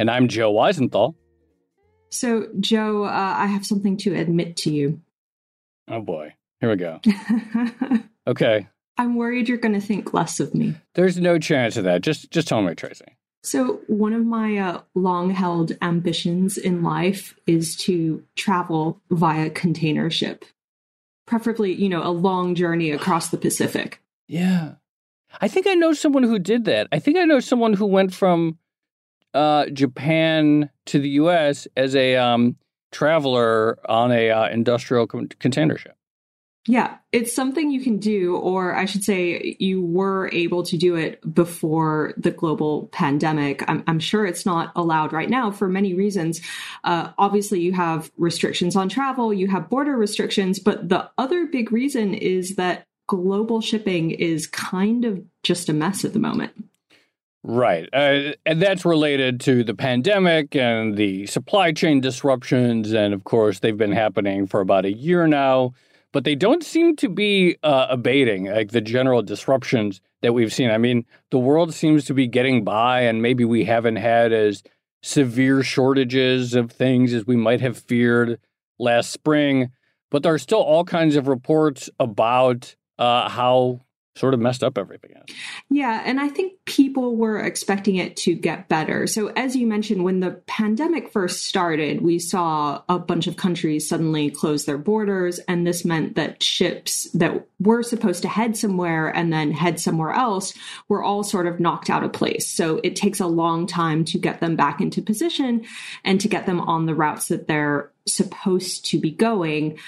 And I'm Joe Weisenthal. So, Joe, uh, I have something to admit to you. Oh boy. Here we go. okay. I'm worried you're going to think less of me. There's no chance of that. Just just tell me, Tracy. So, one of my uh, long held ambitions in life is to travel via container ship, preferably, you know, a long journey across the Pacific. Yeah. I think I know someone who did that. I think I know someone who went from uh, Japan to the U.S. as a um, traveler on a uh, industrial con- container ship. Yeah, it's something you can do, or I should say, you were able to do it before the global pandemic. I'm, I'm sure it's not allowed right now for many reasons. Uh, obviously, you have restrictions on travel, you have border restrictions, but the other big reason is that global shipping is kind of just a mess at the moment. Right. Uh, and that's related to the pandemic and the supply chain disruptions. And of course, they've been happening for about a year now, but they don't seem to be uh, abating, like the general disruptions that we've seen. I mean, the world seems to be getting by, and maybe we haven't had as severe shortages of things as we might have feared last spring. But there are still all kinds of reports about uh, how sort of messed up everything is. Yeah, and I think people were expecting it to get better. So, as you mentioned, when the pandemic first started, we saw a bunch of countries suddenly close their borders, and this meant that ships that were supposed to head somewhere and then head somewhere else were all sort of knocked out of place. So, it takes a long time to get them back into position and to get them on the routes that they're supposed to be going.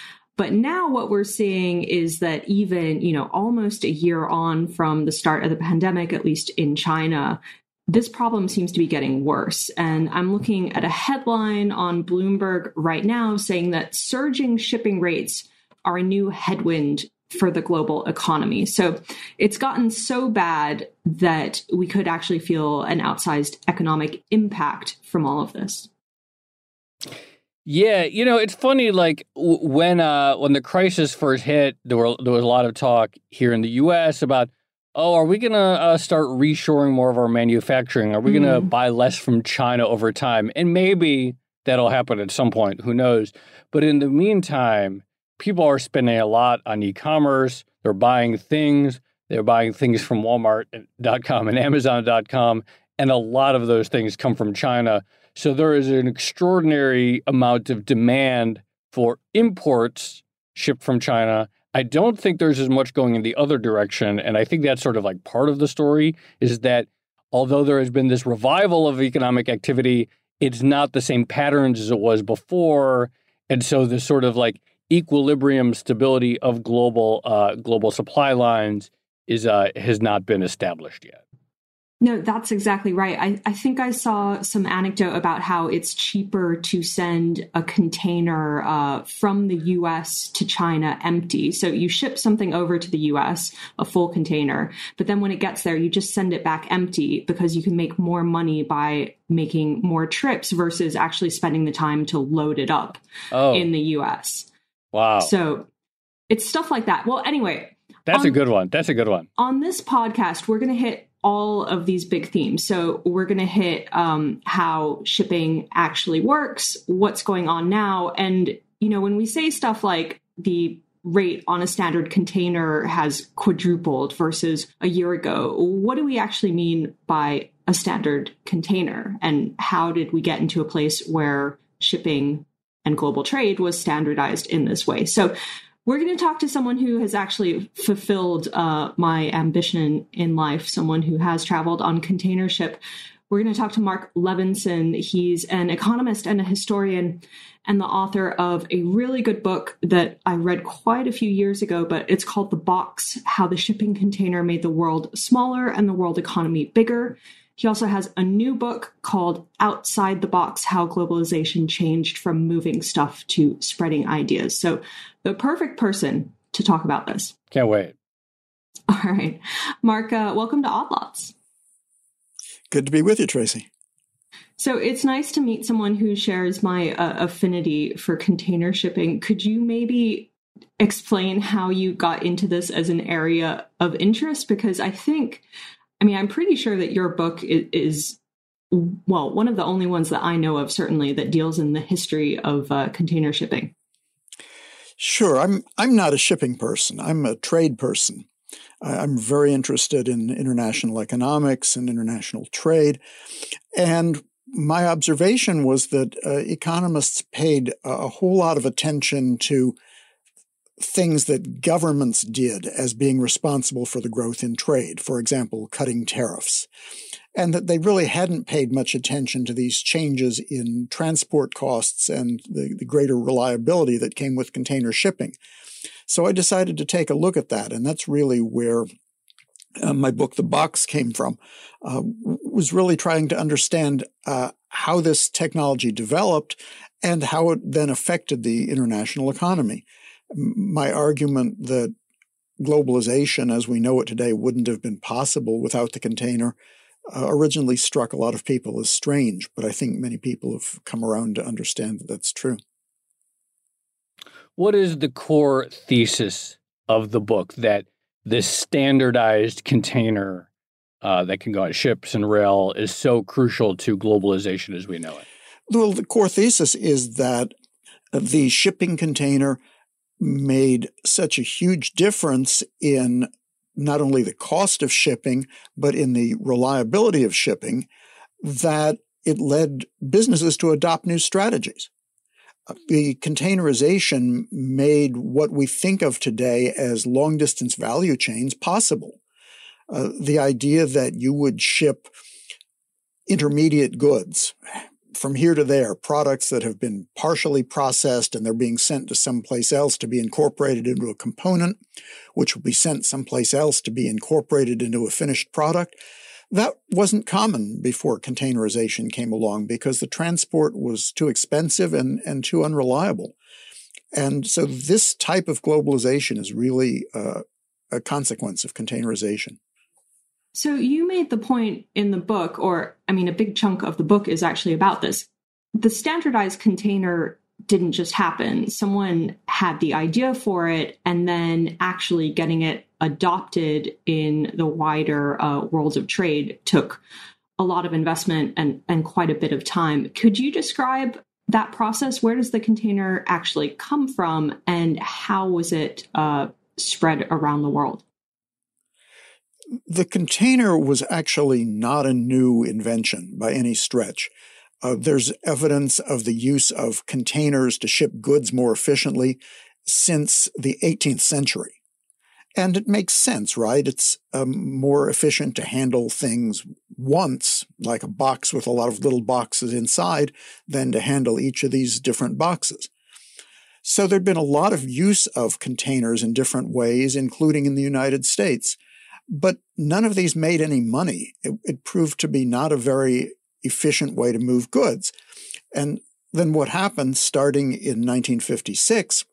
But now what we're seeing is that even, you know, almost a year on from the start of the pandemic, at least in China, this problem seems to be getting worse. And I'm looking at a headline on Bloomberg right now saying that surging shipping rates are a new headwind for the global economy. So it's gotten so bad that we could actually feel an outsized economic impact from all of this. Yeah, you know, it's funny. Like when uh, when the crisis first hit, there were there was a lot of talk here in the U.S. about, oh, are we going to uh, start reshoring more of our manufacturing? Are we mm. going to buy less from China over time? And maybe that'll happen at some point. Who knows? But in the meantime, people are spending a lot on e-commerce. They're buying things. They're buying things from Walmart.com and Amazon.com, and a lot of those things come from China. So there is an extraordinary amount of demand for imports shipped from China. I don't think there's as much going in the other direction. And I think that's sort of like part of the story is that although there has been this revival of economic activity, it's not the same patterns as it was before. And so the sort of like equilibrium stability of global uh, global supply lines is uh, has not been established yet. No, that's exactly right. I, I think I saw some anecdote about how it's cheaper to send a container uh, from the US to China empty. So you ship something over to the US, a full container, but then when it gets there, you just send it back empty because you can make more money by making more trips versus actually spending the time to load it up oh. in the US. Wow. So it's stuff like that. Well, anyway, That's on, a good one. That's a good one. On this podcast, we're going to hit all of these big themes. So we're going to hit um, how shipping actually works, what's going on now, and you know when we say stuff like the rate on a standard container has quadrupled versus a year ago, what do we actually mean by a standard container, and how did we get into a place where shipping and global trade was standardized in this way? So we're going to talk to someone who has actually fulfilled uh, my ambition in life, someone who has traveled on container ship. We're going to talk to Marc Levinson. He's an economist and a historian and the author of a really good book that I read quite a few years ago, but it's called The Box How the Shipping Container Made the World Smaller and the World Economy Bigger. He also has a new book called Outside the Box How Globalization Changed from Moving Stuff to Spreading Ideas. So, the perfect person to talk about this. Can't wait. All right. Marc, uh, welcome to Odd Lots. Good to be with you, Tracy. So it's nice to meet someone who shares my uh, affinity for container shipping. Could you maybe explain how you got into this as an area of interest? Because I think I mean, I'm pretty sure that your book is, is, well, one of the only ones that I know of, certainly, that deals in the history of uh, container shipping. Sure, I'm. I'm not a shipping person. I'm a trade person. I'm very interested in international economics and international trade, and my observation was that uh, economists paid a whole lot of attention to things that governments did as being responsible for the growth in trade, for example, cutting tariffs, and that they really hadn't paid much attention to these changes in transport costs and the, the greater reliability that came with container shipping. So I decided to take a look at that, and that's really where uh, my book, The Box, came from, uh, was really trying to understand uh, how this technology developed and how it then affected the international economy my argument that globalization as we know it today wouldn't have been possible without the container uh, originally struck a lot of people as strange, but I think many people have come around to understand that that's true. What is the core thesis of the book that this standardized container uh, that can go on ships and rail is so crucial to globalization as we know it? Well, the core thesis is that the shipping container made such a huge difference in not only the cost of shipping, but in the reliability of shipping that it led businesses to adopt new strategies. Uh, the containerization made what we think of today as long distance value chains possible. Uh, the idea that you would ship intermediate goods, from here to there, products that have been partially processed and they're being sent to someplace else to be incorporated into a component, which will be sent someplace else to be incorporated into a finished product. That wasn't common before containerization came along because the transport was too expensive and, and too unreliable. And so this type of globalization is really uh, a consequence of containerization. So you made the point in the book, or I mean, a big chunk of the book is actually about this. The standardized container didn't just happen. Someone had the idea for it, and then actually getting it adopted in the wider uh, world of trade took a lot of investment and, and quite a bit of time. Could you describe that process? Where does the container actually come from, and how was it uh, spread around the world? The container was actually not a new invention by any stretch. Uh, there's evidence of the use of containers to ship goods more efficiently since the 18th century. And it makes sense, right? It's um, more efficient to handle things once, like a box with a lot of little boxes inside, than to handle each of these different boxes. So there'd been a lot of use of containers in different ways, including in the United States. But none of these made any money. It, it proved to be not a very efficient way to move goods. And then what happened starting in 1956,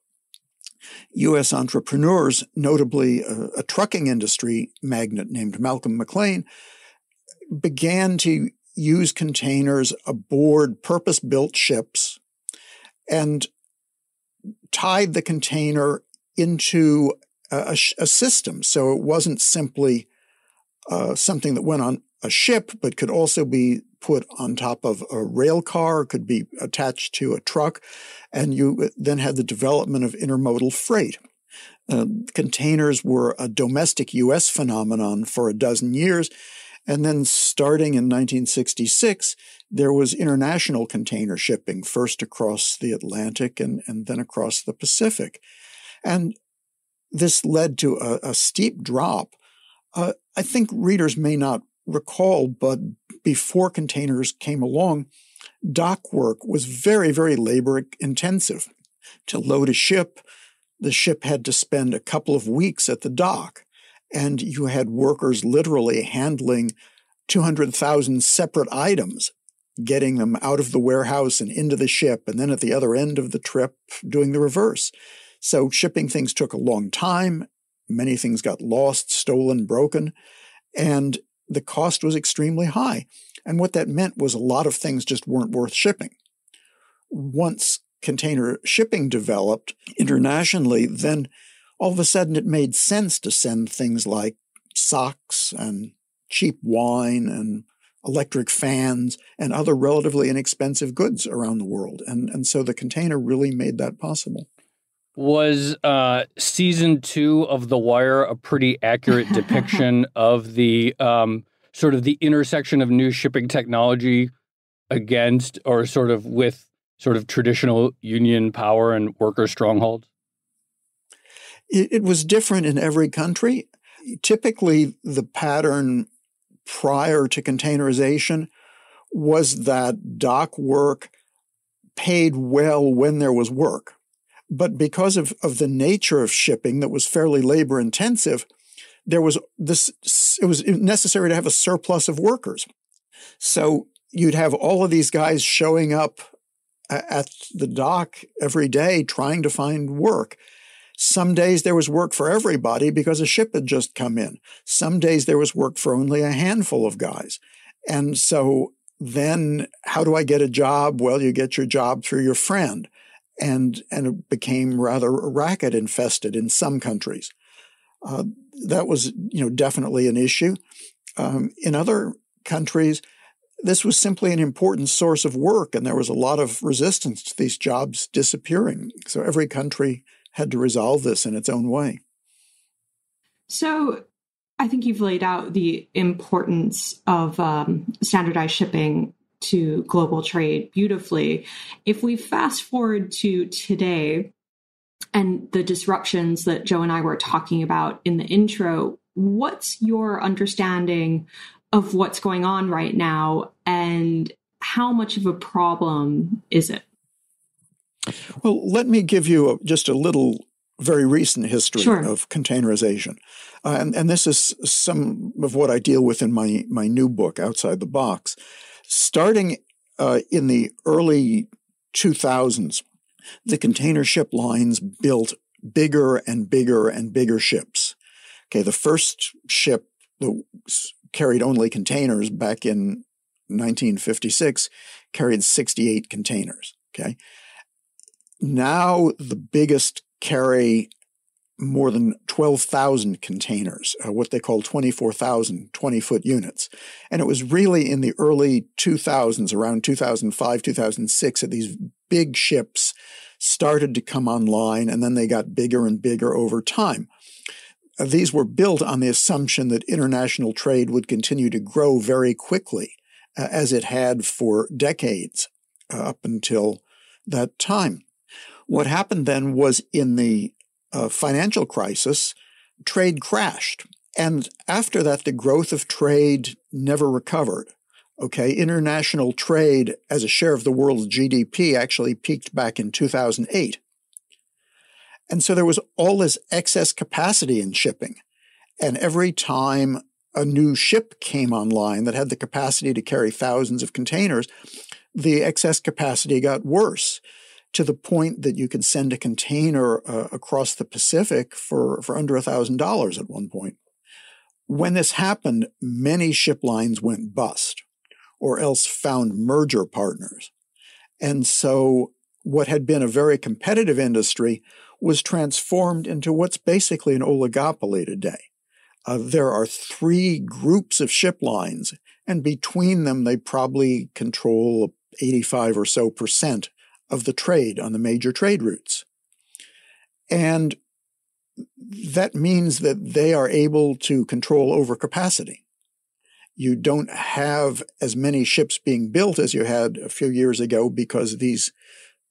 U.S. entrepreneurs, notably a, a, trucking industry magnate named Malcom McLean, began to use containers aboard purpose built ships and tied the container into a, a system. So it wasn't simply uh, something that went on a ship, but could also be put on top of a rail car, could be attached to a truck, and you then had the development of intermodal freight. Uh, containers were a domestic U.S. phenomenon for a dozen years. And then starting in 1966, there was international container shipping, first across the Atlantic and, and then across the Pacific. And this led to a, a steep drop. Uh, I think readers may not recall, but before containers came along, dock work was very, very labor intensive. To load a ship, the ship had to spend a couple of weeks at the dock, and you had workers literally handling 200,000 separate items, getting them out of the warehouse and into the ship, and then at the other end of the trip, doing the reverse. So shipping things took a long time. Many things got lost, stolen, broken, and the cost was extremely high. And what that meant was a lot of things just weren't worth shipping. Once container shipping developed internationally, then all of a sudden it made sense to send things like socks and cheap wine and electric fans and other relatively inexpensive goods around the world. And, and so the container really made that possible. Was uh, season two of The Wire a pretty accurate depiction of the um, sort of the intersection of new shipping technology against or sort of with sort of traditional union power and worker strongholds? It, it was different in every country. Typically, the pattern prior to containerization was that dock work paid well when there was work. But because of, of the nature of shipping that was fairly labor intensive, there was this, it was necessary to have a surplus of workers. So you'd have all of these guys showing up at the dock every day trying to find work. Some days there was work for everybody because a ship had just come in. Some days there was work for only a handful of guys. And so then how do I get a job? Well, you get your job through your friend. And, and it became rather racket infested in some countries. Uh, that was, you know, definitely an issue. Um, in other countries, this was simply an important source of work, and there was a lot of resistance to these jobs disappearing. So every country had to resolve this in its own way. So I think you've laid out the importance of um, standardized shipping to global trade beautifully. If we fast forward to today and the disruptions that Joe and I were talking about in the intro, what's your understanding of what's going on right now and how much of a problem is it? Well, let me give you a, just a little very recent history sure. of containerization. Uh, and, and this is some of what I deal with in my, my new book, Outside the Box. Starting uh, in the early 2000s, the container ship lines built bigger and bigger and bigger ships. Okay, the first ship that carried only containers back in 1956 carried 68 containers. Okay. Now the biggest carry more than 12,000 containers, uh, what they call 24,000 20 foot units. And it was really in the early 2000s, around 2005, 2006, that these big ships started to come online and then they got bigger and bigger over time. Uh, these were built on the assumption that international trade would continue to grow very quickly, uh, as it had for decades uh, up until that time. What happened then was in the uh, financial crisis, trade crashed. And after that, the growth of trade never recovered. Okay, international trade as a share of the world's GDP actually peaked back in 2008. And so there was all this excess capacity in shipping. And every time a new ship came online that had the capacity to carry thousands of containers, the excess capacity got worse to the point that you could send a container uh, across the Pacific for, for under $1,000 at one point. When this happened, many ship lines went bust or else found merger partners. And so what had been a very competitive industry was transformed into what's basically an oligopoly today. Uh, there are three groups of ship lines, and between them, they probably control 85 or so percent of the trade on the major trade routes. And that means that they are able to control overcapacity. You don't have as many ships being built as you had a few years ago because these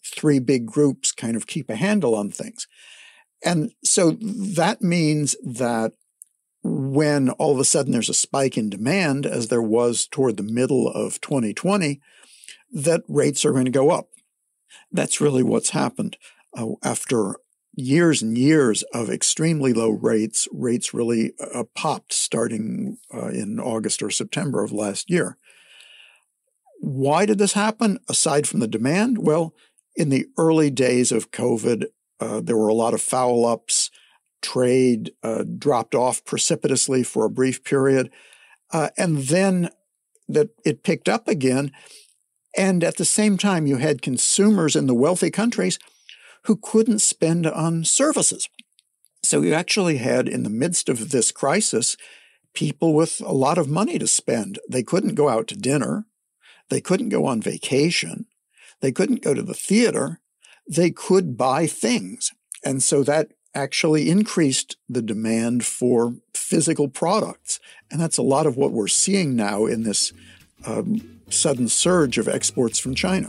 three big groups kind of keep a handle on things. And so that means that when all of a sudden there's a spike in demand, as there was toward the middle of 2020, that rates are going to go up. That's really what's happened. Uh, after years and years of extremely low rates, rates really uh, popped starting uh, in August or September of last year. Why did this happen aside from the demand? Well, in the early days of COVID, uh, there were a lot of foul ups. Trade uh, dropped off precipitously for a brief period. Uh, and then that it picked up again. And at the same time, you had consumers in the wealthy countries who couldn't spend on services. So you actually had, in the midst of this crisis, people with a lot of money to spend. They couldn't go out to dinner. They couldn't go on vacation. They couldn't go to the theater. They could buy things. And so that actually increased the demand for physical products. And that's a lot of what we're seeing now in this um, sudden surge of exports from China.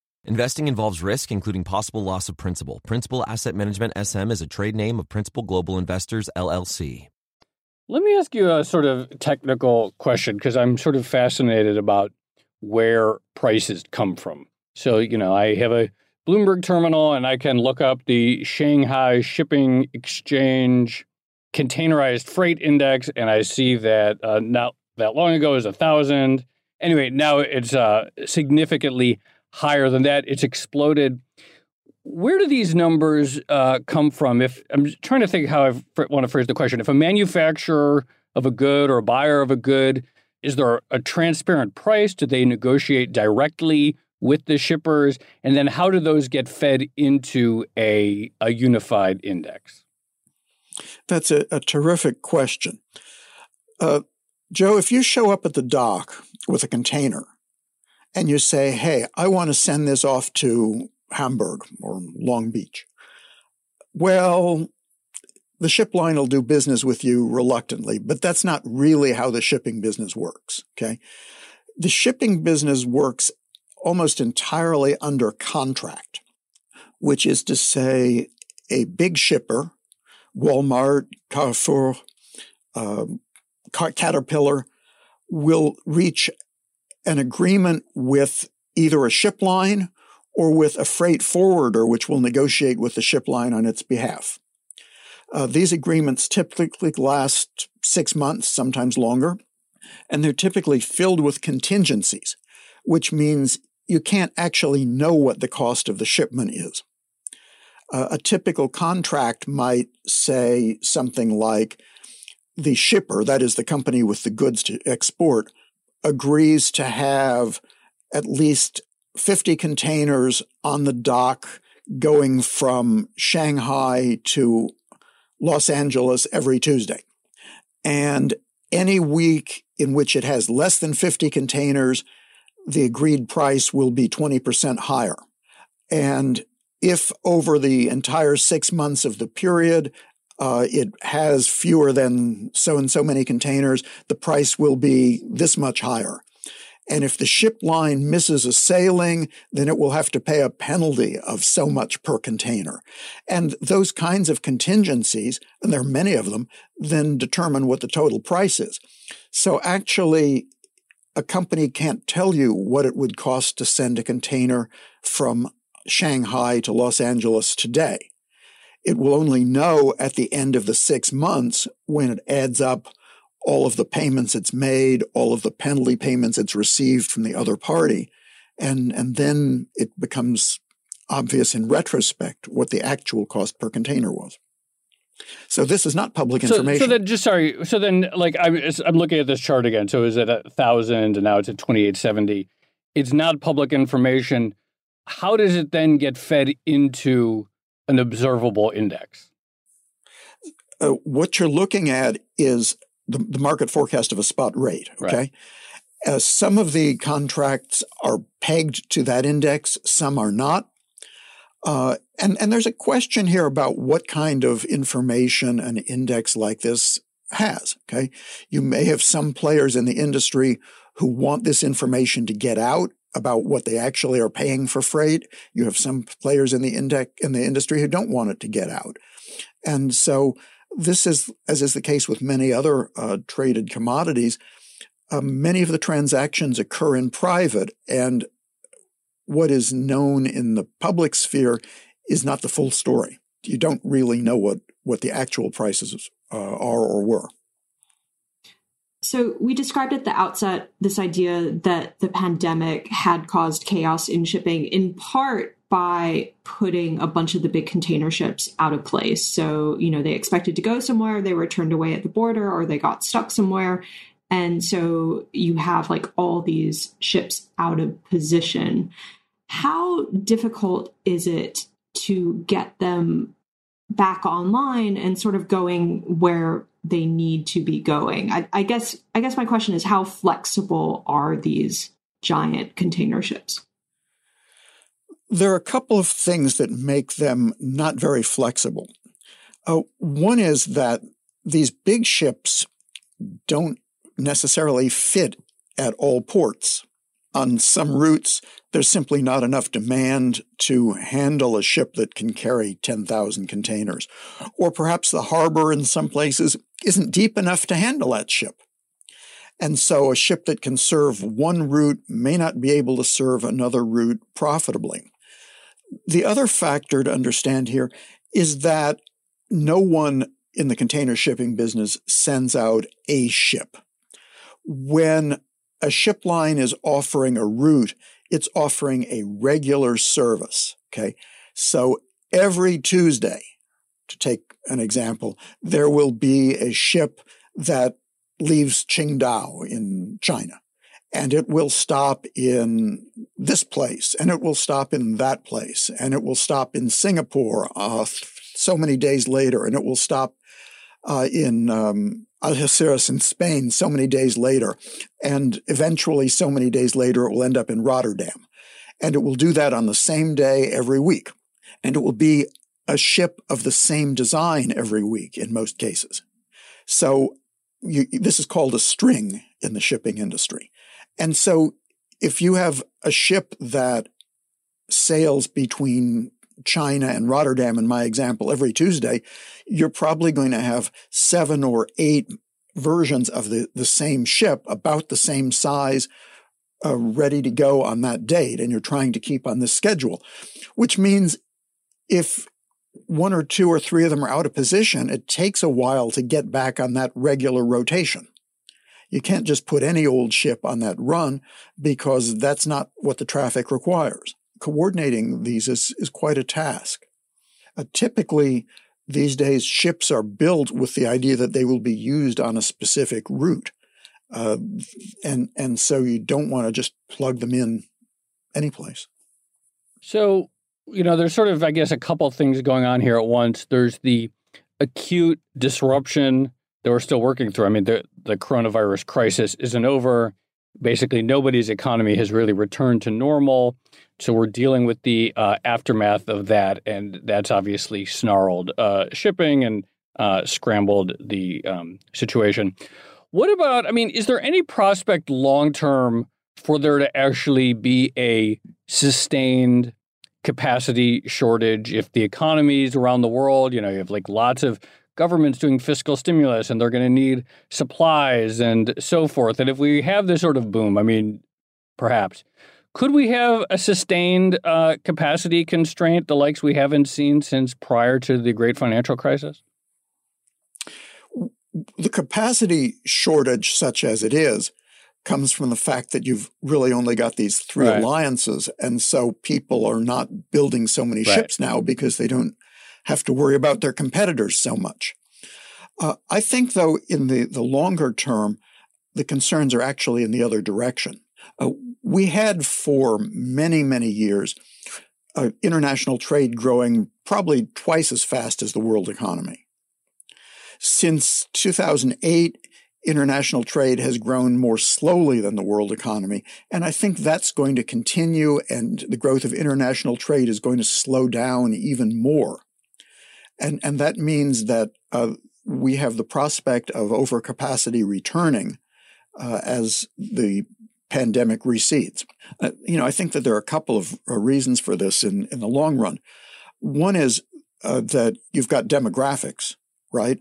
Investing involves risk, including possible loss of principal. Principal Asset Management SM is a trade name of Principal Global Investors, LLC. Let me ask you a sort of technical question because I'm sort of fascinated about where prices come from. So, you know, I have a Bloomberg terminal and I can look up the Shanghai Shipping Exchange containerized freight index and I see that uh, not that long ago is a thousand. Anyway, now it's uh, significantly higher than that. It's exploded. Where do these numbers uh, come from? If I'm trying to think how I want to phrase the question, if a manufacturer of a good or a buyer of a good, is there a transparent price? Do they negotiate directly with the shippers? And then how do those get fed into a, a unified index? That's a, a terrific question. Uh, Joe, if you show up at the dock with a container and you say, hey, I want to send this off to Hamburg or Long Beach. Well, the ship line will do business with you reluctantly, but that's not really how the shipping business works. Okay. The shipping business works almost entirely under contract, which is to say, a big shipper, Walmart, Carrefour, uh, Caterpillar, will reach an agreement with either a ship line or with a freight forwarder, which will negotiate with the ship line on its behalf. Uh, these agreements typically last six months, sometimes longer, and they're typically filled with contingencies, which means you can't actually know what the cost of the shipment is. Uh, a typical contract might say something like the shipper, that is the company with the goods to export, agrees to have at least 50 containers on the dock going from Shanghai to Los Angeles every Tuesday. And any week in which it has less than 50 containers, the agreed price will be 20% higher. And if over the entire six months of the period, uh, it has fewer than so and so many containers, the price will be this much higher. And if the ship line misses a sailing, then it will have to pay a penalty of so much per container. And those kinds of contingencies, and there are many of them, then determine what the total price is. So actually, a company can't tell you what it would cost to send a container from Shanghai to Los Angeles today. It will only know at the end of the six months when it adds up all of the payments it's made, all of the penalty payments it's received from the other party. And, and then it becomes obvious in retrospect what the actual cost per container was. So this is not public information. So, so then, just sorry. So then, like I'm, I'm looking at this chart again. So is it a thousand, and now it's at twenty eight seventy. It's not public information. How does it then get fed into an observable index? Uh, what you're looking at is the, the market forecast of a spot rate. Okay. Right. Uh, some of the contracts are pegged to that index, some are not. Uh, and, and there's a question here about what kind of information an index like this has. Okay. You may have some players in the industry who want this information to get out about what they actually are paying for freight. You have some players in the index in the industry who don't want it to get out. And so this is, as is the case with many other uh, traded commodities, uh, many of the transactions occur in private, and what is known in the public sphere is not the full story. You don't really know what, what the actual prices uh, are or were. So, we described at the outset this idea that the pandemic had caused chaos in shipping in part by putting a bunch of the big container ships out of place. So, you know, they expected to go somewhere, they were turned away at the border, or they got stuck somewhere. And so you have like all these ships out of position. How difficult is it to get them back online and sort of going where they need to be going? I, I guess I guess my question is how flexible are these giant container ships? There are a couple of things that make them not very flexible. Uh, one is that these big ships don't necessarily fit at all ports. On some routes, there's simply not enough demand to handle a ship that can carry 10,000 containers. Or perhaps the harbor in some places isn't deep enough to handle that ship. And so a ship that can serve one route may not be able to serve another route profitably. The other factor to understand here is that no one in the container shipping business sends out a ship. When a ship line is offering a route, it's offering a regular service. Okay. So every Tuesday, to take an example, there will be a ship that leaves Qingdao in China and it will stop in this place and it will stop in that place and it will stop in Singapore uh, so many days later and it will stop uh, in um, Algeciras in Spain so many days later and eventually so many days later it will end up in Rotterdam. And it will do that on the same day every week. And it will be a ship of the same design every week in most cases. So you, this is called a string in the shipping industry. And so if you have a ship that sails between China and Rotterdam, in my example, every Tuesday, you're probably going to have seven or eight versions of the, the same ship about the same size uh, ready to go on that date. And you're trying to keep on this schedule, which means if one or two or three of them are out of position, it takes a while to get back on that regular rotation. You can't just put any old ship on that run because that's not what the traffic requires. Coordinating these is, is quite a task. Uh, typically, these days, ships are built with the idea that they will be used on a specific route. Uh, and, and so you don't want to just plug them in any place. So, you know, there's sort of, I guess, a couple things going on here at once. There's the acute disruption that we're still working through. I mean, the, the coronavirus crisis isn't over. Basically, nobody's economy has really returned to normal. So we're dealing with the uh, aftermath of that, and that's obviously snarled uh, shipping and uh, scrambled the um, situation. What about? I mean, is there any prospect long term for there to actually be a sustained capacity shortage if the economies around the world, you know, you have like lots of governments doing fiscal stimulus and they're going to need supplies and so forth. And if we have this sort of boom, I mean, perhaps, could we have a sustained uh, capacity constraint, the likes we haven't seen since prior to the great financial crisis? The capacity shortage, such as it is, comes from the fact that you've really only got these three right. alliances. And so people are not building so many right. ships now because they don't have to worry about their competitors so much. Uh, I think, though, in the, the longer term, the concerns are actually in the other direction. Uh, we had for many, many years uh, international trade growing probably twice as fast as the world economy. Since 2008, international trade has grown more slowly than the world economy. And I think that's going to continue, and the growth of international trade is going to slow down even more. And, and that means that uh, we have the prospect of overcapacity returning uh, as the pandemic recedes. Uh, you know, I think that there are a couple of uh, reasons for this in, in the long run. One is uh, that you've got demographics, right?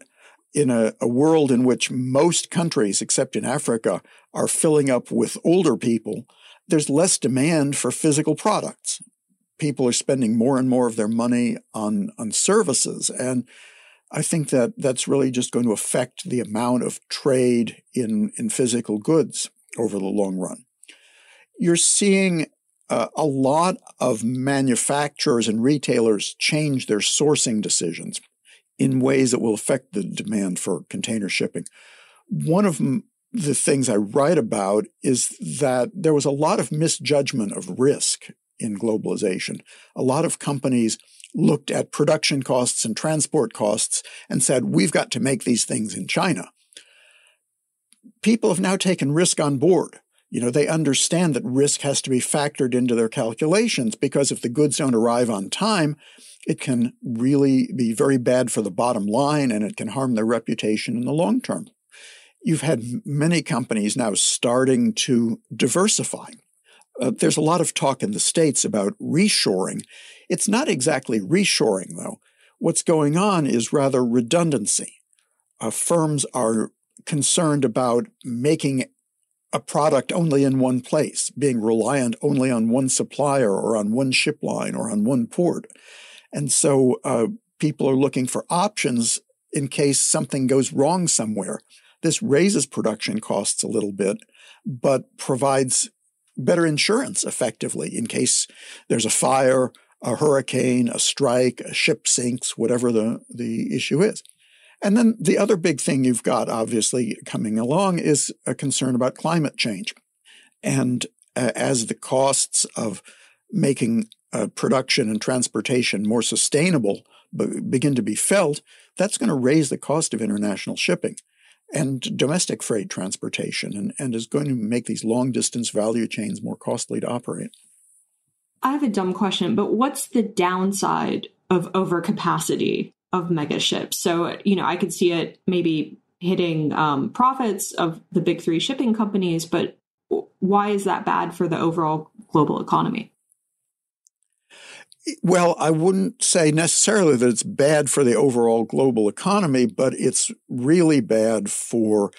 In a, a world in which most countries, except in Africa, are filling up with older people, there's less demand for physical products. People are spending more and more of their money on, on services. And I think that that's really just going to affect the amount of trade in, in physical goods over the long run. You're seeing uh, a lot of manufacturers and retailers change their sourcing decisions in ways that will affect the demand for container shipping. One of the things I write about is that there was a lot of misjudgment of risk in globalization. A lot of companies looked at production costs and transport costs and said, we've got to make these things in China people have now taken risk on board. You know, they understand that risk has to be factored into their calculations because if the goods don't arrive on time, it can really be very bad for the bottom line and it can harm their reputation in the long term. You've had many companies now starting to diversify. Uh, there's a lot of talk in the States about reshoring. It's not exactly reshoring, though. What's going on is rather redundancy. Uh, firms are concerned about making a product only in one place, being reliant only on one supplier or on one ship line or on one port. And so uh, people are looking for options in case something goes wrong somewhere. This raises production costs a little bit, but provides better insurance effectively in case there's a fire, a hurricane, a strike, a ship sinks, whatever the, the issue is. And then the other big thing you've got, obviously, coming along is a concern about climate change. And uh, as the costs of making uh, production and transportation more sustainable begin to be felt, that's going to raise the cost of international shipping and domestic freight transportation and, and is going to make these long distance value chains more costly to operate. I have a dumb question, but what's the downside of overcapacity? of mega ships. So, you know, I could see it maybe hitting um, profits of the big three shipping companies, but why is that bad for the overall global economy? Well, I wouldn't say necessarily that it's bad for the overall global economy, but it's really bad for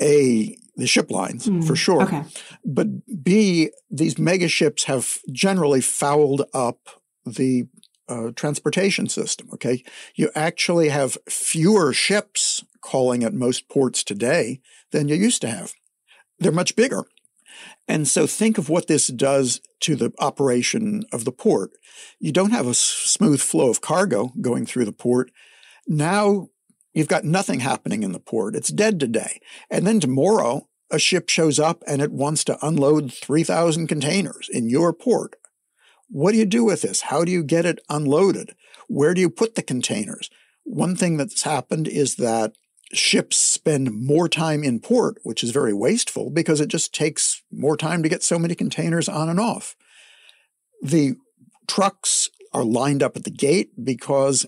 A, the ship lines, mm, for sure. Okay. But B, these megaships have generally fouled up the uh, transportation system. Okay, you actually have fewer ships calling at most ports today than you used to have. They're much bigger. And so think of what this does to the operation of the port. You don't have a smooth flow of cargo going through the port. Now you've got nothing happening in the port. It's dead today. And then tomorrow, a ship shows up and it wants to unload 3,000 containers in your port. What do you do with this? How do you get it unloaded? Where do you put the containers? One thing that's happened is that ships spend more time in port, which is very wasteful because it just takes more time to get so many containers on and off. The trucks are lined up at the gate because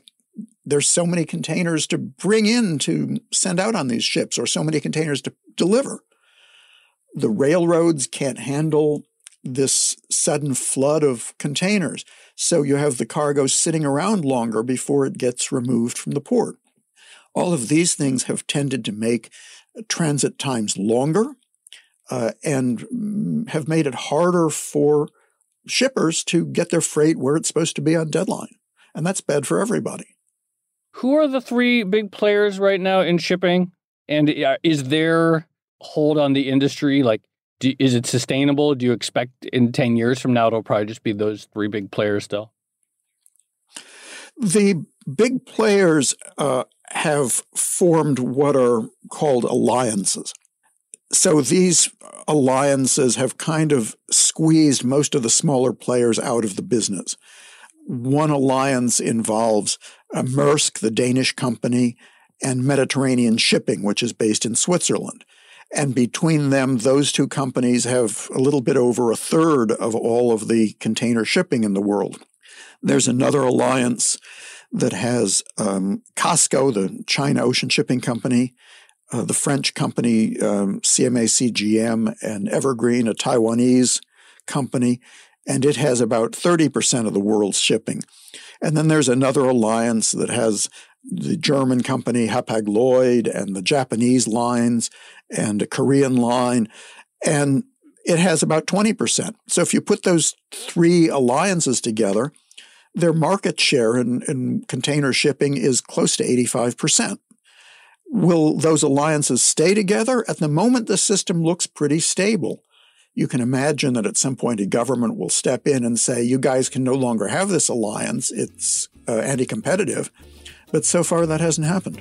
there's so many containers to bring in to send out on these ships or so many containers to deliver. the railroads can't handle this sudden flood of containers. So you have the cargo sitting around longer before it gets removed from the port. All of these things have tended to make transit times longer uh, and mm, have made it harder for shippers to get their freight where it's supposed to be on deadline. And that's bad for everybody. Who are the three big players right now in shipping? And uh, is their hold on the industry like do, is it sustainable? Do you expect in 10 years from now it'll probably just be those three big players still? The big players uh, have formed what are called alliances. So these alliances have kind of squeezed most of the smaller players out of the business. One alliance involves uh, Maersk, the Danish company, and Mediterranean Shipping, which is based in Switzerland. And between them, those two companies have a little bit over a third of all of the container shipping in the world. There's another alliance that has um, COSCO, the China Ocean Shipping Company, uh, the French company um, CMA CGM, and Evergreen, a Taiwanese company, and it has about 30% of the world's shipping. And then there's another alliance that has the German company Hapag Lloyd and the Japanese lines and a Korean line. And it has about 20%. So if you put those three alliances together, their market share in, in container shipping is close to 85%. Will those alliances stay together? At the moment, the system looks pretty stable. You can imagine that at some point a government will step in and say, you guys can no longer have this alliance. It's uh, anti competitive. But so far, that hasn't happened.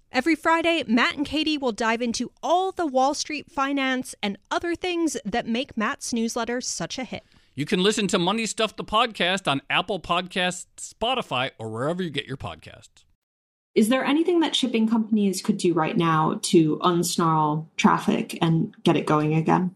Every Friday, Matt and Katie will dive into all the Wall Street finance and other things that make Matt's newsletter such a hit. You can listen to Money Stuff the podcast on Apple Podcasts, Spotify, or wherever you get your podcasts. Is there anything that shipping companies could do right now to unsnarl traffic and get it going again?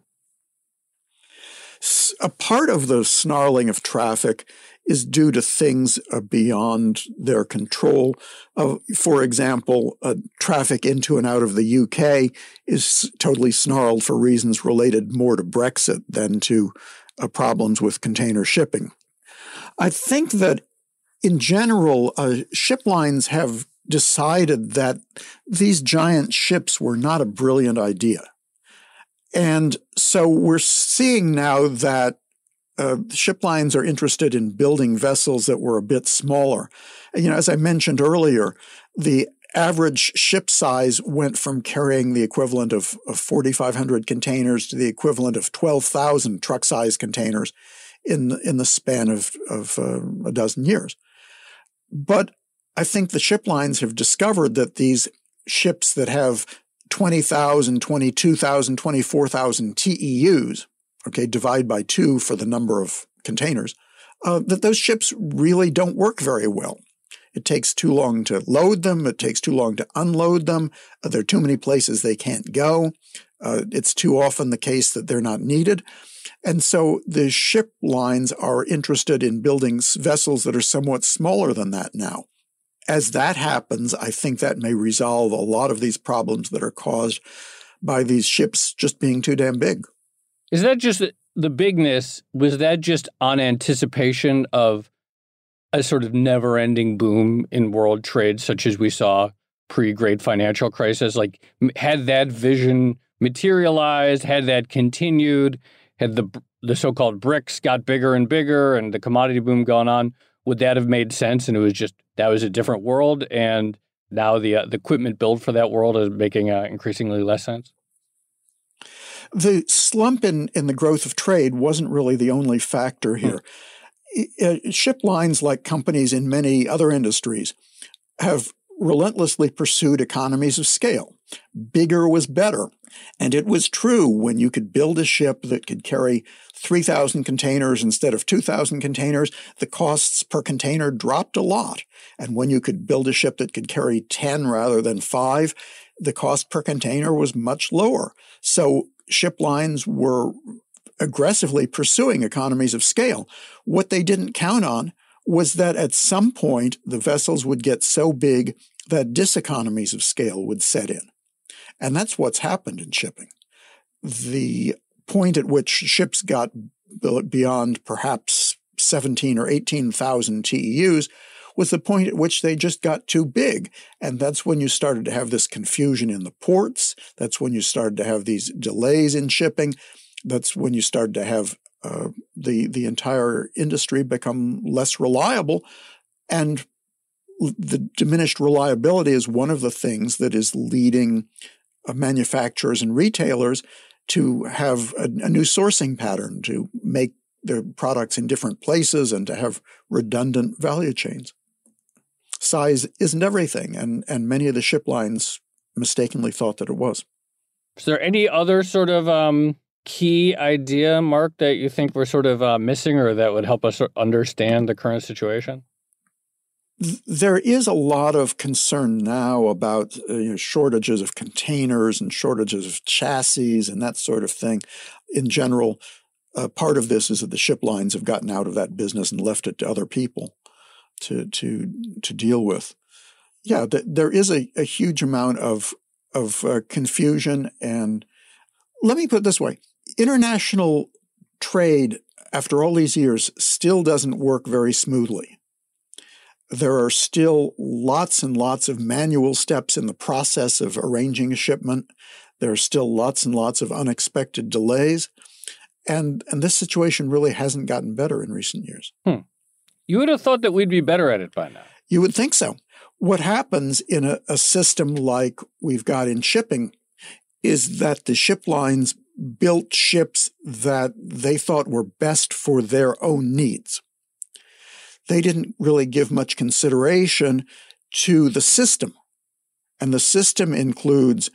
A part of the snarling of traffic is due to things uh, beyond their control. Uh, for example, uh, traffic into and out of the UK is totally snarled for reasons related more to Brexit than to uh, problems with container shipping. I think that in general, uh, ship lines have decided that these giant ships were not a brilliant idea. And so we're seeing now that uh, ship lines are interested in building vessels that were a bit smaller. You know, as I mentioned earlier, the average ship size went from carrying the equivalent of, of 4,500 containers to the equivalent of 12,000 truck size containers in, in the span of, of uh, a dozen years. But I think the ship lines have discovered that these ships that have 20,000, 22,000, 24,000 TEUs, okay, divide by two for the number of containers, uh, that those ships really don't work very well. It takes too long to load them. It takes too long to unload them. Uh, there are too many places they can't go. Uh, it's too often the case that they're not needed. And so the ship lines are interested in building vessels that are somewhat smaller than that now. As that happens, I think that may resolve a lot of these problems that are caused by these ships just being too damn big. Is that just the bigness? Was that just on anticipation of a sort of never-ending boom in world trade, such as we saw pre-great financial crisis? Like, had that vision materialized, had that continued, had the the so-called BRICs got bigger and bigger, and the commodity boom gone on, would that have made sense? And it was just that was a different world, and now the uh, the equipment built for that world is making uh, increasingly less sense. The slump in, in the growth of trade wasn't really the only factor hmm. here. Hmm. Ship lines, like companies in many other industries, have relentlessly pursued economies of scale. Bigger was better. And it was true when you could build a ship that could carry 3,000 containers instead of 2,000 containers, the costs per container dropped a lot. And when you could build a ship that could carry 10 rather than 5, the cost per container was much lower. So ship lines were aggressively pursuing economies of scale. What they didn't count on was that at some point the vessels would get so big that diseconomies of scale would set in. And that's what's happened in shipping. The point at which ships got beyond perhaps 17 or 18,000 TEUs was the point at which they just got too big. And that's when you started to have this confusion in the ports. That's when you started to have these delays in shipping. That's when you started to have uh, the, the entire industry become less reliable. And the diminished reliability is one of the things that is leading uh, manufacturers and retailers to have a, a, new sourcing pattern to make their products in different places and to have redundant value chains. Size isn't everything, and, and many of the ship lines mistakenly thought that it was. Is there any other sort of um, key idea, Marc, that you think we're sort of uh, missing or that would help us understand the current situation? there is a lot of concern now about uh, you know, shortages of containers and shortages of chassis and that sort of thing. In general, uh, part of this is that the ship lines have gotten out of that business and left it to other people to to to deal with. Yeah, th- there is a, a, huge amount of of uh, confusion, and let me put it this way: international trade, after all these years, still doesn't work very smoothly there are still lots and lots of manual steps in the process of arranging a shipment. There are still lots and lots of unexpected delays. And, and this situation really hasn't gotten better in recent years. Hmm. You would have thought that we'd be better at it by now. You would think so. What happens in a, a system like we've got in shipping is that the ship lines built ships that they thought were best for their own needs they didn't really give much consideration to the system. And the system includes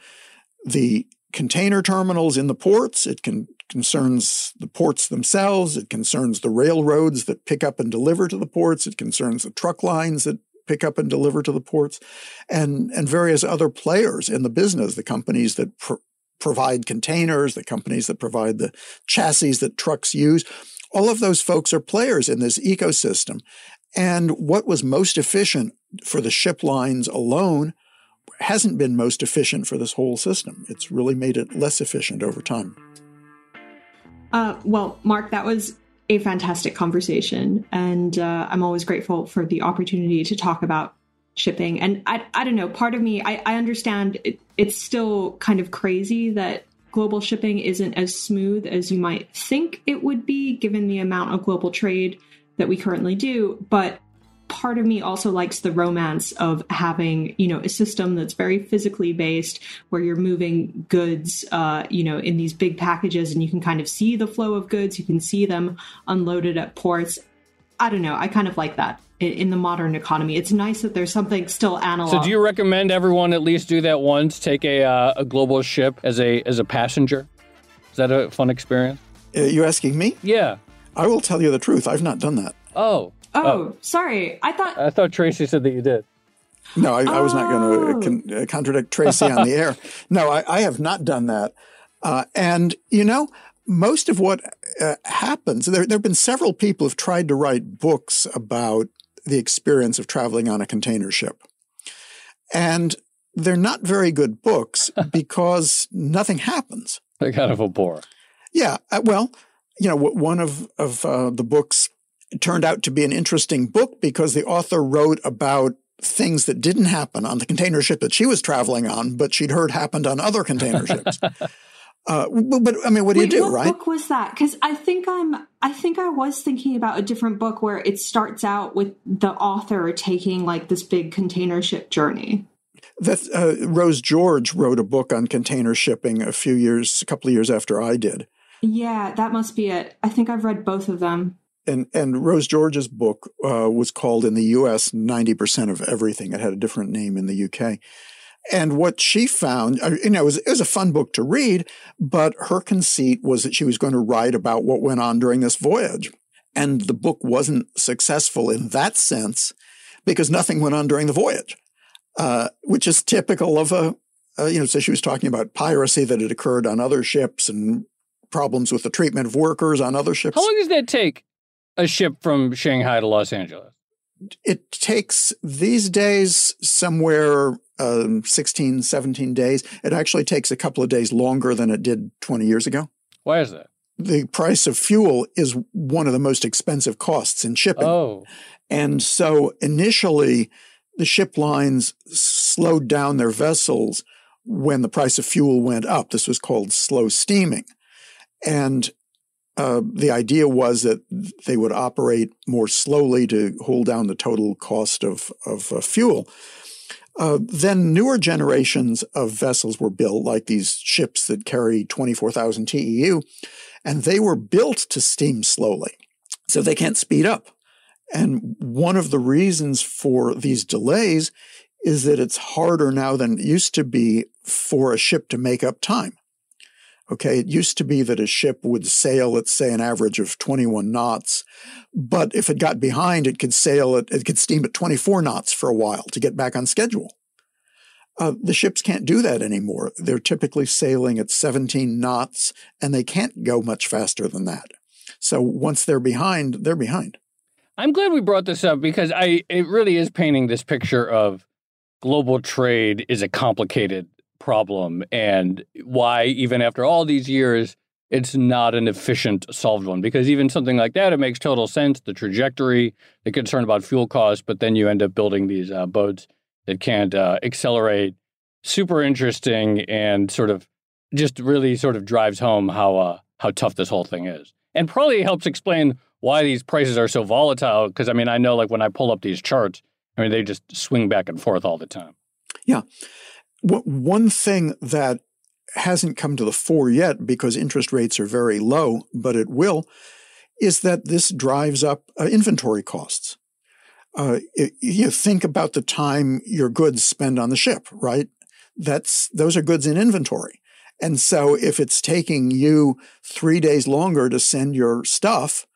the container terminals in the ports. It can, concerns the ports themselves. It concerns the railroads that pick up and deliver to the ports. It concerns the truck lines that pick up and deliver to the ports, and and various other players in the business. The companies that pr- provide containers, the companies that provide the chassis that trucks use all of those folks are players in this ecosystem. And what was most efficient for the ship lines alone hasn't been most efficient for this whole system. It's really made it less efficient over time. Uh, well, Marc, that was a fantastic conversation. And uh, I'm always grateful for the opportunity to talk about shipping. And I, I don't know, part of me, I, I understand it, it's still kind of crazy that global shipping isn't as smooth as you might think it would be given the amount of global trade that we currently do but part of me also likes the romance of having you know a system that's very physically based where you're moving goods uh, you know in these big packages and you can kind of see the flow of goods you can see them unloaded at ports i don't know i kind of like that in the modern economy. It's nice that there's something still analog. So, do you recommend everyone at least do that once? Take a uh, a global ship as a as a passenger. Is that a fun experience? Uh, you asking me? Yeah. I will tell you the truth. I've not done that. Oh. Oh, oh. sorry. I thought I thought Tracy said that you did. No, I, oh. I was not going to uh, con- uh, contradict Tracy on the air. No, I, I, have not done that. Uh, and you know, most of what uh, happens, there, there have been several people who've tried to write books about the experience of traveling on a container ship. And they're not very good books because nothing happens. They're kind of a bore. Yeah. Uh, well, you know, one of, of uh, the books turned out to be an interesting book because the author wrote about things that didn't happen on the container ship that she was traveling on, but she'd heard happened on other container ships. Uh, but, but, I mean, what do Wait, you do, what right? What book was that? Because I think I'm, I think I was thinking about a different book where it starts out with the author taking like this big container ship journey. That uh, Rose George wrote a book on container shipping a few years, a couple of years after I did. Yeah, that must be it. I think I've read both of them. And and Rose George's book uh, was called in the U.S. ninety percent of everything. It had a different name in the U.K. And what she found, uh, you know, it was, it was a fun book to read, but her conceit was that she was going to write about what went on during this voyage. And the book wasn't successful in that sense because nothing went on during the voyage, uh, which is typical of a, you know, so she was talking about piracy that had occurred on other ships and problems with the treatment of workers on other ships. How long does that take a ship from Shanghai to Los Angeles? It takes these days somewhere um, 16, 17 days. It actually takes a couple of days longer than it did 20 years ago. Why is that? The price of fuel is one of the most expensive costs in shipping. Oh, And so initially, the ship lines slowed down their vessels when the price of fuel went up. This was called slow steaming. And uh, the idea was that they would operate more slowly to hold down the total cost of, of uh, fuel. Uh, then newer generations of vessels were built, like these ships that carry 24,000 TEU, and they were built to steam slowly. So they can't speed up. And one of the reasons for these delays is that it's harder now than it used to be for a ship to make up time. Okay, it used to be that a ship would sail at, say, an average of 21 knots, but if it got behind, it could sail at, it could steam at 24 knots for a while to get back on schedule. Uh, the ships can't do that anymore. They're typically sailing at 17 knots, and they can't go much faster than that. So once they're behind, they're behind. I'm glad we brought this up because I it really is painting this picture of global trade is a complicated problem and why even after all these years it's not an efficient solved one. Because even something like that it makes total sense the trajectory the concern about fuel costs but then you end up building these uh, boats that can't uh, accelerate. Super interesting and sort of just really sort of drives home how uh, how tough this whole thing is. And probably helps explain why these prices are so volatile because i mean i know like when i pull up these charts i mean they just swing back and forth all the time. Yeah. One thing that hasn't come to the fore yet because interest rates are very low, but it will, is that this drives up uh, inventory costs. Uh, you think about the time your goods spend on the ship, right? That's those are goods in inventory. And so if it's taking you three days longer to send your stuff,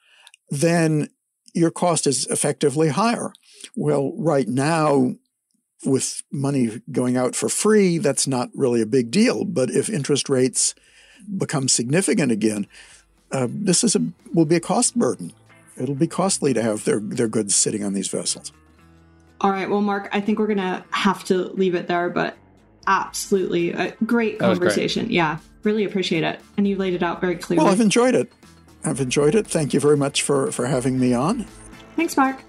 then your cost is effectively higher. Well, right now, with money going out for free, that's not really a big deal. But if interest rates become significant again, uh, this is a will be a cost burden. It'll be costly to have their their goods sitting on these vessels. All right, well, Marc, I think we're gonna have to leave it there, but absolutely a great That was great. conversation. Yeah, really appreciate it, and you laid it out very clearly. Well, I've enjoyed it. I've enjoyed it. Thank you very much for for having me on. Thanks, Marc.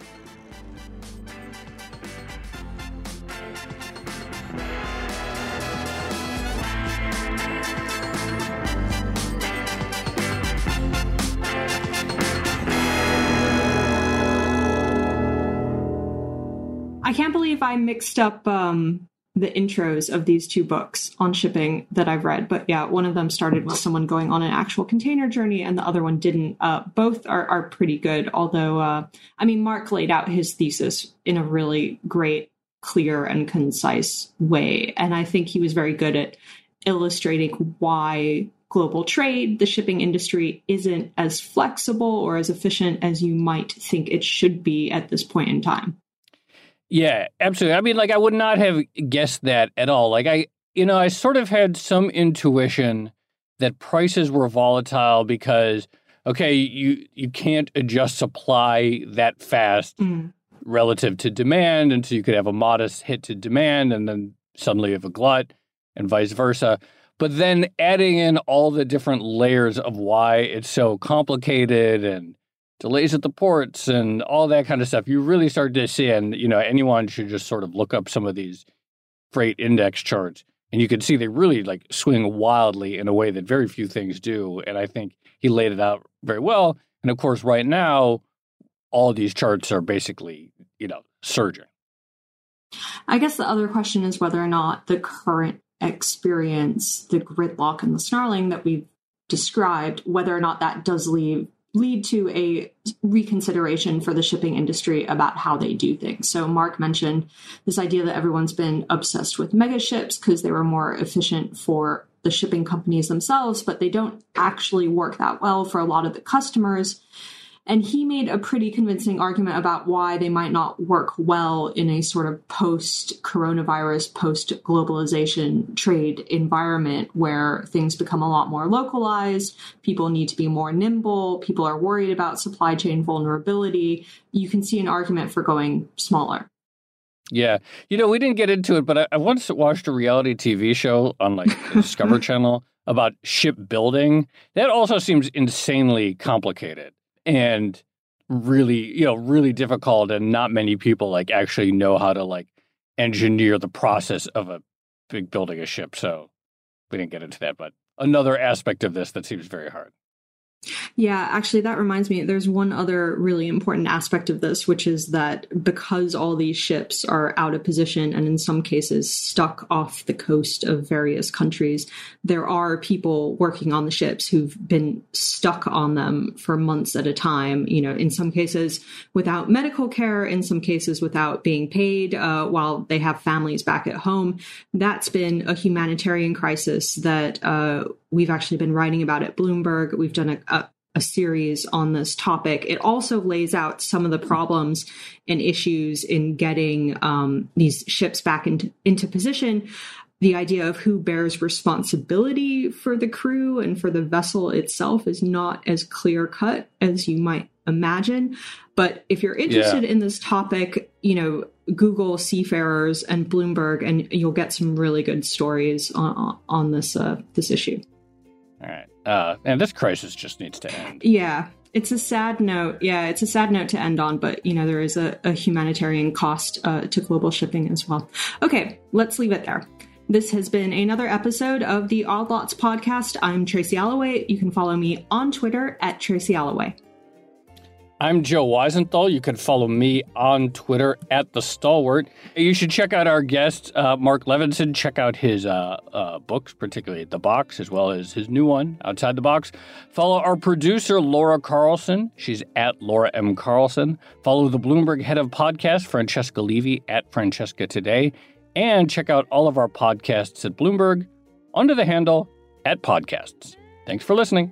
Believe I mixed up um, the intros of these two books on shipping that I've read. But yeah, one of them started with someone going on an actual container journey, and the other one didn't. Uh, both are, are pretty good. Although, uh, I mean, Marc laid out his thesis in a really great, clear, and concise way. And I think he was very good at illustrating why global trade, the shipping industry, isn't as flexible or as efficient as you might think it should be at this point in time. Yeah, absolutely. I mean, like, I would not have guessed that at all. Like, I, you know, I sort of had some intuition that prices were volatile because, okay, you you can't adjust supply that fast Mm. relative to demand, and so you could have a modest hit to demand, and then suddenly you have a glut, and vice versa. But then adding in all the different layers of why it's so complicated and delays at the ports and all that kind of stuff. You really start to see, and you know, anyone should just sort of look up some of these freight index charts, and you can see they really like swing wildly in a way that very few things do. And I think he laid it out very well. And of course, right now, all these charts are basically, you know, surging. I guess the other question is whether or not the current experience, the gridlock and the snarling that we've described, whether or not that does leave lead to a reconsideration for the shipping industry about how they do things. So Marc mentioned this idea that everyone's been obsessed with mega ships because they were more efficient for the shipping companies themselves, but they don't actually work that well for a lot of the customers. And he made a pretty convincing argument about why they might not work well in a sort of post coronavirus, post globalization trade environment where things become a lot more localized. People need to be more nimble. People are worried about supply chain vulnerability. You can see an argument for going smaller. Yeah. You know, we didn't get into it, but I, I once watched a reality TV show on like the Discover Channel about shipbuilding. That also seems insanely complicated and really, you know, really difficult and not many people like actually know how to like engineer the process of a big building a ship. So we didn't get into that, but another aspect of this that seems very hard. Yeah, actually, that reminds me. There's one other really important aspect of this, which is that because all these ships are out of position and in some cases stuck off the coast of various countries, there are people working on the ships who've been stuck on them for months at a time. You know, in some cases without medical care, in some cases without being paid uh, while they have families back at home. That's been a humanitarian crisis that uh, we've actually been writing about at Bloomberg. We've done a, a, series on this topic. It also lays out some of the problems and issues in getting um, these ships back into, into position. The idea of who bears responsibility for the crew and for the vessel itself is not as clear cut as you might imagine. But if you're interested yeah. in this topic, you know, Google seafarers and Bloomberg, and you'll get some really good stories on, on this uh, this issue. All right. Uh, and this crisis just needs to end. Yeah. It's a sad note. Yeah, it's a sad note to end on, but you know, there is a, a humanitarian cost uh, to global shipping as well. Okay, let's leave it there. This has been another episode of the Odd Lots podcast. I'm Tracy Alloway. You can follow me on Twitter at Tracy Alloway. I'm Joe Weisenthal. You can follow me on Twitter at The Stalwart. You should check out our guest, uh, Marc Levinson. Check out his uh, uh, books, particularly The Box, as well as his new one, Outside the Box. Follow our producer, Laura Carlson. She's at Laura M. Carlson. Follow the Bloomberg head of podcast, Francesca Levy, at Francesca Today. And check out all of our podcasts at Bloomberg under the handle at Podcasts. Thanks for listening.